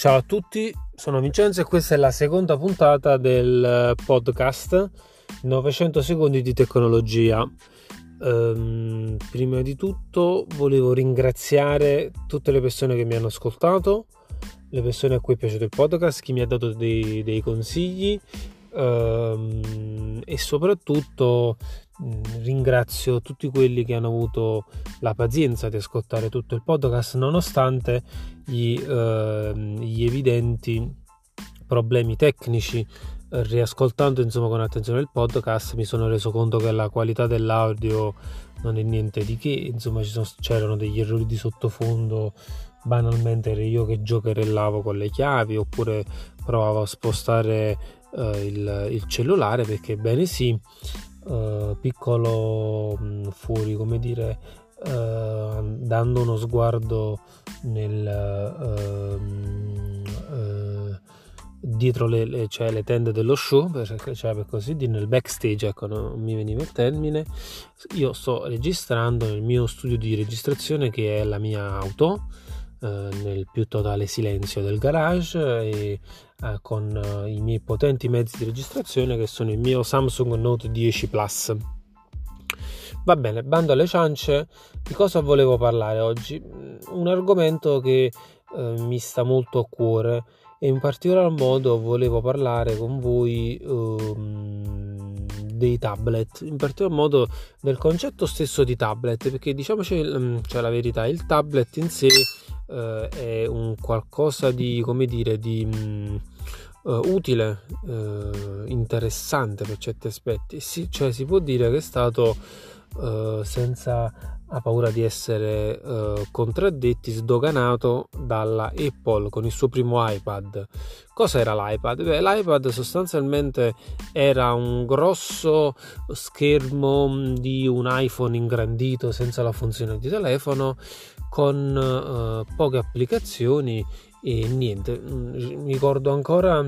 Ciao a tutti, sono Vincenzo e questa è la seconda puntata del podcast 900 secondi di tecnologia. Um, prima di tutto volevo ringraziare tutte le persone che mi hanno ascoltato, le persone a cui è piaciuto il podcast, chi mi ha dato dei, dei consigli e soprattutto ringrazio tutti quelli che hanno avuto la pazienza di ascoltare tutto il podcast nonostante gli, eh, gli evidenti problemi tecnici. Riascoltando insomma con attenzione il podcast mi sono reso conto che la qualità dell'audio non è niente di che. Insomma sono, c'erano degli errori di sottofondo banalmente ero io che giocherellavo con le chiavi oppure provavo a spostare eh, il, il, cellulare perché bene sì uh, piccolo mh, fuori, come dire, uh, dando uno sguardo nel, uh, dietro le, le, cioè le, tende dello show, cioè per così dire, nel backstage, ecco, non mi veniva il termine. Io sto registrando nel mio studio di registrazione che è la mia auto eh, nel più totale silenzio del garage e eh, con eh, i miei potenti mezzi di registrazione che sono il mio Samsung Note 10 Plus. Va bene, bando alle ciance, di cosa volevo parlare oggi? Un argomento che eh, mi sta molto a cuore e in particolar modo volevo parlare con voi um, dei tablet, in particolar modo del concetto stesso di tablet, perché diciamoci mm, cioè la verità, il tablet in sé uh, è un qualcosa di, come dire, di um, uh, utile, uh, interessante per certi aspetti, si, cioè si può dire che è stato senza ha paura di essere uh, contraddetti, sdoganato dalla Apple con il suo primo iPad. Cosa era l'iPad? Beh, l'iPad sostanzialmente era un grosso schermo di un iPhone ingrandito senza la funzione di telefono con uh, poche applicazioni e niente. Mm, mi ricordo ancora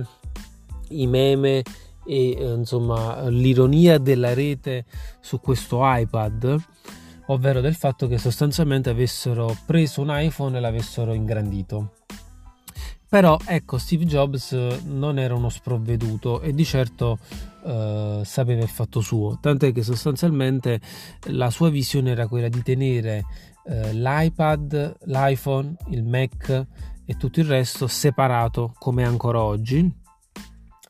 i meme e insomma l'ironia della rete su questo iPad ovvero del fatto che sostanzialmente avessero preso un iPhone e l'avessero ingrandito. Però ecco, Steve Jobs non era uno sprovveduto e di certo eh, sapeva il fatto suo, tant'è che sostanzialmente la sua visione era quella di tenere eh, l'iPad, l'iPhone, il Mac e tutto il resto separato come ancora oggi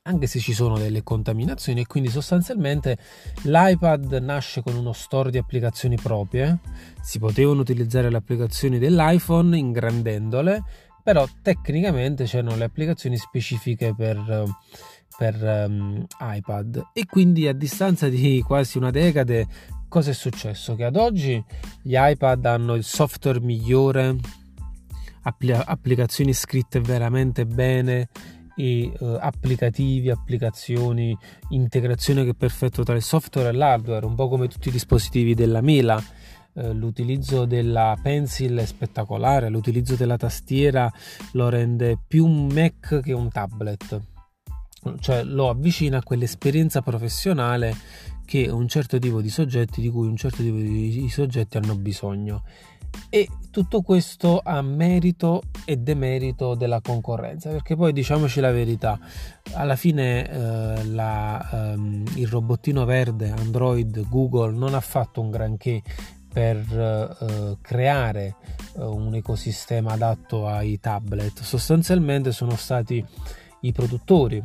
anche se ci sono delle contaminazioni e quindi sostanzialmente l'iPad nasce con uno store di applicazioni proprie, si potevano utilizzare le applicazioni dell'iPhone ingrandendole, però tecnicamente c'erano le applicazioni specifiche per, per um, iPad e quindi a distanza di quasi una decade cosa è successo? Che ad oggi gli iPad hanno il software migliore, applicazioni scritte veramente bene, e uh, applicativi, applicazioni, integrazione che è perfetto tra il software e l'hardware, un po' come tutti i dispositivi della mela. Uh, l'utilizzo della pencil è spettacolare, l'utilizzo della tastiera lo rende più un Mac che un tablet, cioè lo avvicina a quell'esperienza professionale che un certo tipo di soggetti di cui un certo tipo di soggetti hanno bisogno e tutto questo a merito e demerito della concorrenza perché poi diciamoci la verità alla fine eh, la, ehm, il robottino verde Android Google non ha fatto un granché per eh, creare eh, un ecosistema adatto ai tablet. Sostanzialmente sono stati i produttori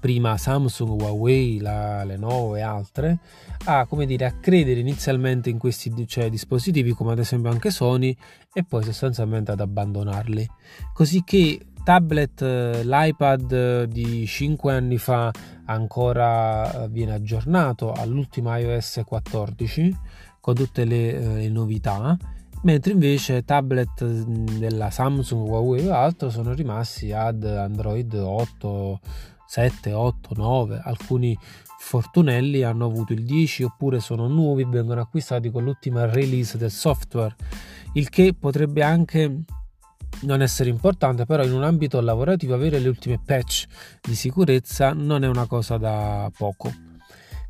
prima Samsung, Huawei, la Lenovo e altre, a, dire, a credere inizialmente in questi cioè, dispositivi come ad esempio anche Sony e poi sostanzialmente ad abbandonarli. Così che tablet, l'iPad di 5 anni fa ancora eh, viene aggiornato all'ultima iOS 14 con tutte le, eh, le novità mentre invece tablet della Samsung, Huawei o altro sono rimasti ad Android 8 7, 8, 9, alcuni fortunelli hanno avuto il 10 oppure sono nuovi e vengono acquistati con l'ultima release del software, il che potrebbe anche non essere importante, però in un ambito lavorativo avere le ultime patch di sicurezza non è una cosa da poco.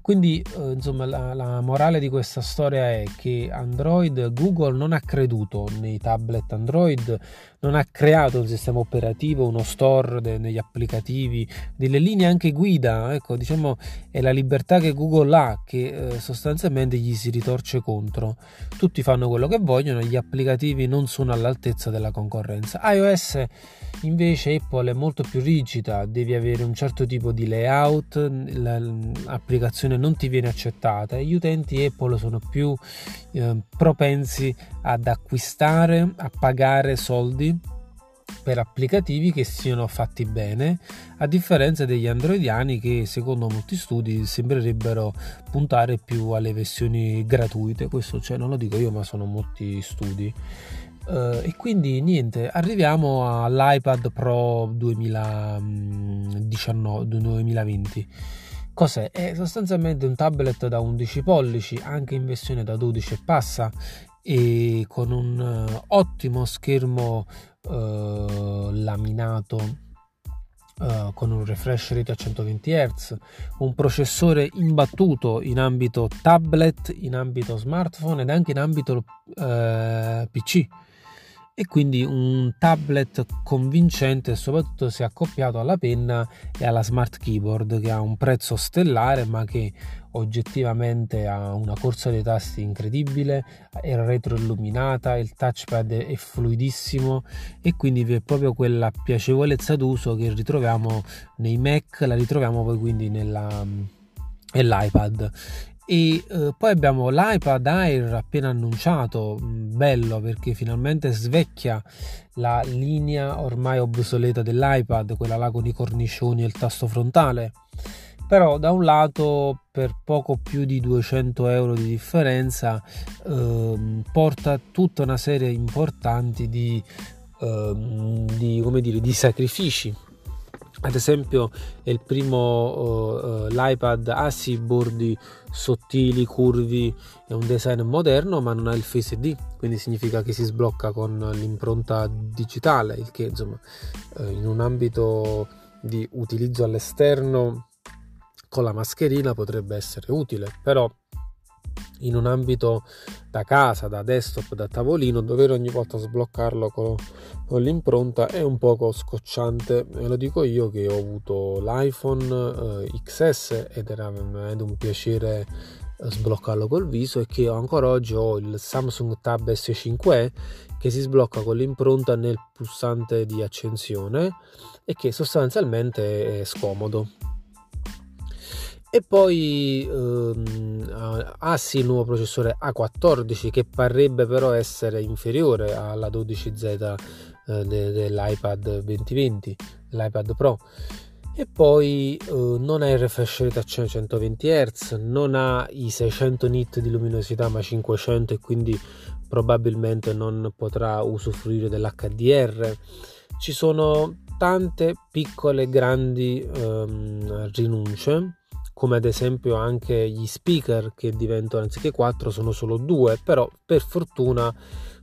Quindi, eh, insomma, la, la, morale di questa storia è che Android, Google non ha creduto nei tablet Android, non ha creato un sistema operativo, uno store de, degli applicativi, delle linee anche guida. Ecco, diciamo, è la libertà che Google ha che eh, sostanzialmente gli si ritorce contro. Tutti fanno quello che vogliono, gli applicativi non sono all'altezza della concorrenza. iOS invece Apple è molto più rigida, devi avere un certo tipo di layout, l'applicazione non ti viene accettata e gli utenti Apple sono più eh, propensi ad acquistare, a pagare soldi per applicativi che siano fatti bene, a differenza degli androidiani che secondo molti studi sembrerebbero puntare più alle versioni gratuite. Questo cioè, non lo dico io, ma sono molti studi. Uh, e quindi niente, arriviamo all'iPad Pro 2019, 2020 Cos'è? È sostanzialmente un tablet da 11 pollici, anche in versione da 12 e passa, e con un uh, ottimo schermo uh, laminato uh, con un refresh rate a 120 Hz, un processore imbattuto in ambito tablet, in ambito smartphone ed anche in ambito PC e quindi un tablet convincente soprattutto se accoppiato alla penna e alla smart keyboard che ha un prezzo stellare ma che oggettivamente ha una corsa dei tasti incredibile, è retroilluminata, il touchpad è fluidissimo e quindi vi è proprio quella piacevolezza d'uso che ritroviamo nei Mac, la ritroviamo poi quindi nella, nell'iPad e eh, poi abbiamo l'iPad Air appena annunciato, mm, bello perché finalmente svecchia la linea ormai obsoleta dell'iPad, quella là con i cornicioni e il tasto frontale. Però da un lato per poco più di 200 euro di differenza eh, porta tutta una serie importanti di, eh, di, dire, di sacrifici ad esempio è il primo uh, l'iPad ha sì bordi sottili, curvi, è un design moderno ma non ha il Face ID, quindi significa che si sblocca con l'impronta digitale, il che insomma uh, in un ambito di utilizzo all'esterno con la mascherina potrebbe essere utile, però in un ambito da casa, da desktop, da tavolino, dover ogni volta sbloccarlo con, con l'impronta è un poco scocciante. E lo dico io che ho avuto l'iPhone eh, XS ed era veramente un piacere eh, sbloccarlo col viso e che ancora oggi ho il Samsung Tab S5e che si sblocca con l'impronta nel pulsante di accensione e che sostanzialmente è scomodo e poi ehm, ha sì il nuovo processore A14 che parrebbe però essere inferiore alla 12Z eh, de- dell'iPad 2020, l'iPad Pro. E poi eh, non ha il refresh rate a 120 Hz, non ha i 600 nit di luminosità ma 500 e quindi probabilmente non potrà usufruire dell'HDR. Ci sono tante piccole grandi ehm, rinunce come ad esempio anche gli speaker che diventano anziché 4 sono solo due, però per fortuna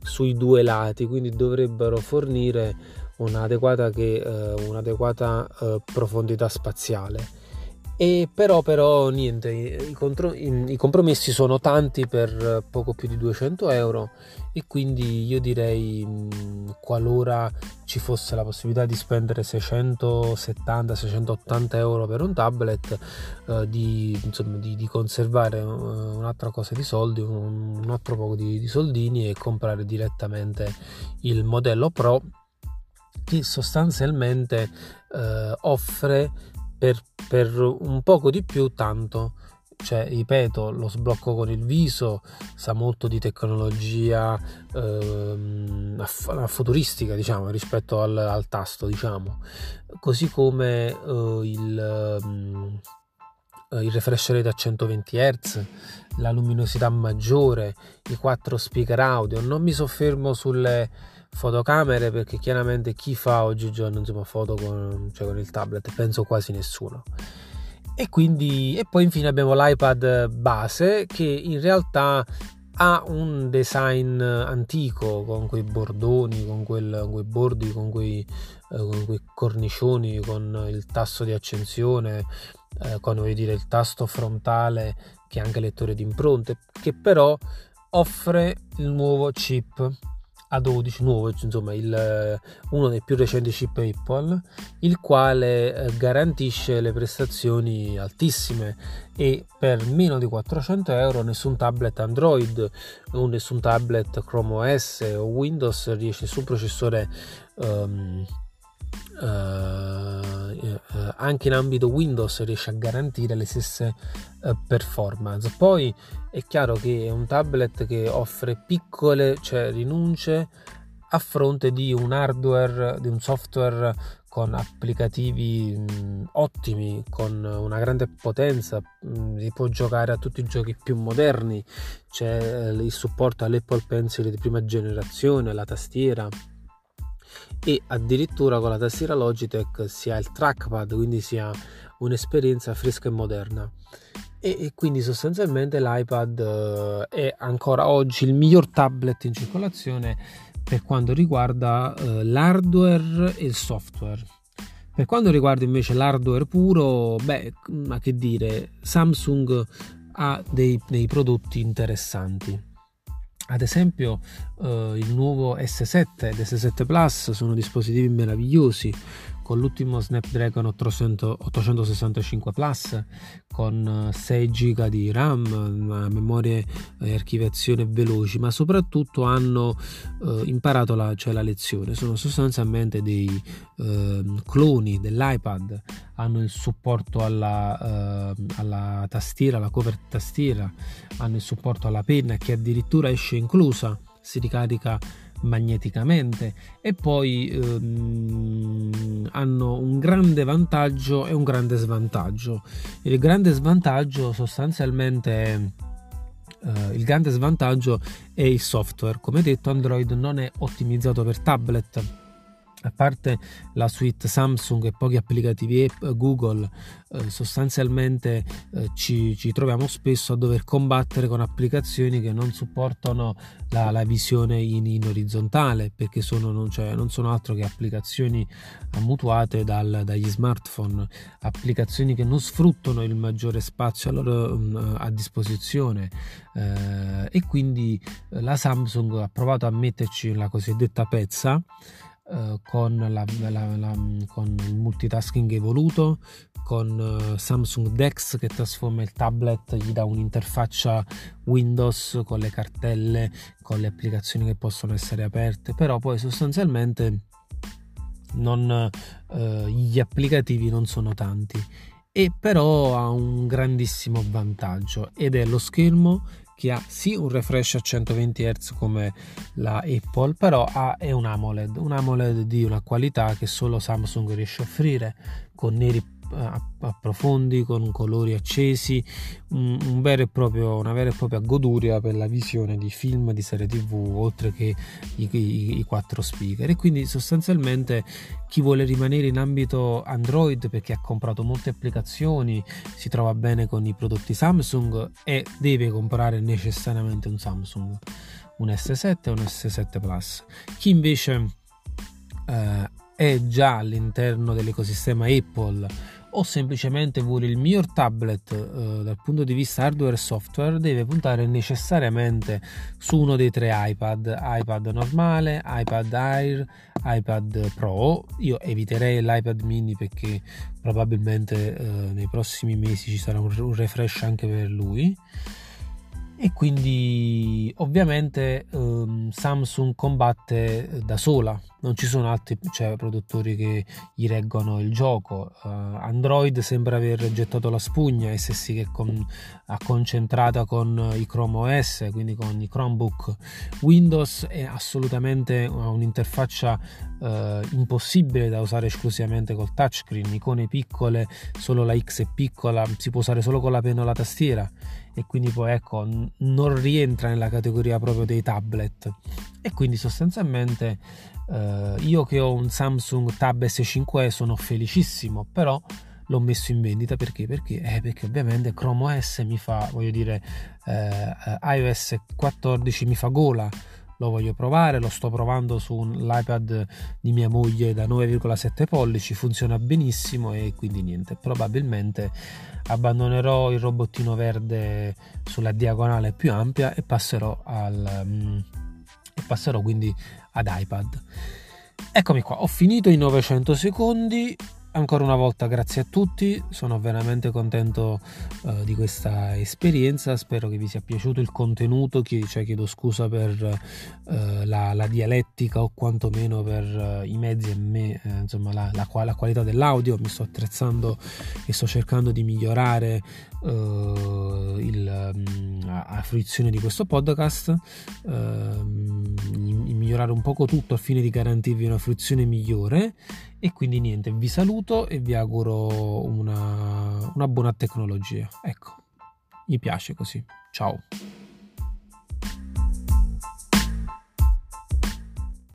sui due lati, quindi dovrebbero fornire un'adeguata, che, eh, un'adeguata eh, profondità spaziale e però, però niente, i, contro- i, compromessi sono tanti per poco più di 200 euro e quindi io direi qualora ci fosse la possibilità di spendere 670-680 euro per un tablet eh, di, insomma, di, di, conservare un'altra cosa di soldi un, un altro poco di, di soldini e comprare direttamente il modello Pro che sostanzialmente eh, offre per, per un poco di più tanto. Cioè ripeto lo sblocco con il viso sa molto di tecnologia ehm, futuristica diciamo rispetto al, al tasto diciamo. Così come eh, il, ehm, il refresh rate a 120 Hz la luminosità maggiore i quattro speaker audio. Non mi soffermo sulle fotocamere perché chiaramente chi fa oggigiorno insomma, foto con, cioè con il tablet? Penso quasi nessuno. E quindi e poi infine abbiamo l'iPad base che in realtà ha un design antico con quei bordoni, con, quel, con quei bordi, con quei, eh, con quei cornicioni, con il tasso di accensione, eh, con dire, il tasto frontale che è anche lettore di impronte, che però offre il nuovo chip A12 nuovo, insomma il, uno dei più recenti chip Apple, il quale eh, garantisce le prestazioni altissime e per meno di 400 euro nessun tablet Android o nessun tablet Chrome OS o Windows riesce, nessun processore um, Uh, anche in ambito Windows riesce a garantire le stesse uh, performance. Poi è chiaro che è un tablet che offre piccole cioè, rinunce a fronte di un hardware, di un software con applicativi mh, ottimi, con una grande potenza, mh, si può giocare a tutti i giochi più moderni, c'è il supporto all'Apple Pencil di prima generazione, la tastiera e addirittura con la tastiera Logitech si ha il trackpad, quindi si ha un'esperienza fresca e moderna. E, e quindi sostanzialmente l'iPad uh, è ancora oggi il miglior tablet in circolazione per quanto riguarda uh, l'hardware e il software. Per quanto riguarda invece l'hardware puro, beh, ma che dire, Samsung ha dei, dei prodotti interessanti. Ad esempio eh, il nuovo S7 ed S7 Plus sono dispositivi meravigliosi con l'ultimo Snapdragon 800, 865 Plus con 6 eh, GB di RAM, memorie e archiviazione veloci, ma soprattutto hanno eh, imparato la, cioè la, lezione. Sono sostanzialmente dei eh, cloni dell'iPad, hanno il supporto alla, eh, alla tastiera, alla cover tastiera, hanno il supporto alla penna che addirittura esce inclusa, si ricarica magneticamente e poi ehm, hanno un grande vantaggio e un grande svantaggio. Il grande svantaggio sostanzialmente è Uh, il grande svantaggio è il software. Come detto, Android non è ottimizzato per tablet a parte la suite Samsung e pochi applicativi app, Google, eh, sostanzialmente eh, ci, ci, troviamo spesso a dover combattere con applicazioni che non supportano la, la visione in, in, orizzontale perché sono, non, cioè, non, sono altro che applicazioni mutuate dal, dagli smartphone, applicazioni che non sfruttano il maggiore spazio a, loro, um, a disposizione. Eh, e quindi la Samsung ha provato a metterci la cosiddetta pezza Uh, con, la, la, la, con, il multitasking evoluto, con uh, Samsung Dex che trasforma il tablet, gli dà un'interfaccia Windows con le cartelle, con le applicazioni che possono essere aperte, però poi sostanzialmente non, uh, gli applicativi non sono tanti. E però ha un grandissimo vantaggio ed è lo schermo che ha sì un refresh a 120 Hz come la Apple, però ha, è un AMOLED, un AMOLED di una qualità che solo Samsung riesce a offrire con neri profondi con colori accesi un, un vero proprio, una vera e propria goduria per la visione di film di serie tv oltre che i, i, i quattro speaker. E quindi sostanzialmente chi vuole rimanere in ambito android perché ha comprato molte applicazioni si trova bene con i prodotti samsung e deve comprare necessariamente un samsung un s7 e un s7 plus. Chi invece eh, è già all'interno dell'ecosistema apple o semplicemente vuole il miglior tablet eh, dal punto di vista hardware e software deve puntare necessariamente su uno dei tre iPad. iPad normale, iPad Air, iPad Pro. Io eviterei l'iPad mini perché probabilmente eh, nei prossimi mesi ci sarà un, un refresh anche per lui e quindi ovviamente um, Samsung combatte da sola, non ci sono altri cioè, produttori che gli reggono il gioco. Uh, Android sembra aver gettato la spugna, SSI che con, ha concentrata con i Chrome OS, quindi con i Chromebook. Windows è assolutamente un'interfaccia uh, impossibile da usare esclusivamente col touchscreen, icone piccole, solo la X è piccola, si può usare solo con la penna o la tastiera e quindi poi ecco non rientra nella categoria proprio dei tablet. E quindi sostanzialmente eh, io che ho un Samsung Tab S5e sono felicissimo però l'ho messo in vendita. Perché? Perché, eh, perché ovviamente Chrome OS mi fa, voglio dire, eh, iOS 14 mi fa gola lo voglio provare, lo sto provando sull'iPad di mia moglie da 9,7 pollici, funziona benissimo e quindi niente, probabilmente abbandonerò il robottino verde sulla diagonale più ampia e passerò al um, passerò quindi ad iPad. Eccomi qua, ho finito i 900 secondi, Ancora una volta grazie a tutti, sono veramente contento uh, di questa esperienza, spero che vi sia piaciuto il contenuto, cioè chiedo scusa per uh, la, la, dialettica o quantomeno per uh, i mezzi e me, eh, insomma la, la, la, qualità dell'audio, mi sto attrezzando e sto cercando di migliorare il, um, a, fruizione di questo podcast, ehm, migliorare un poco tutto al fine di garantirvi una fruizione migliore e quindi niente, vi saluto e vi auguro una, una buona tecnologia. Ecco, mi piace così. Ciao.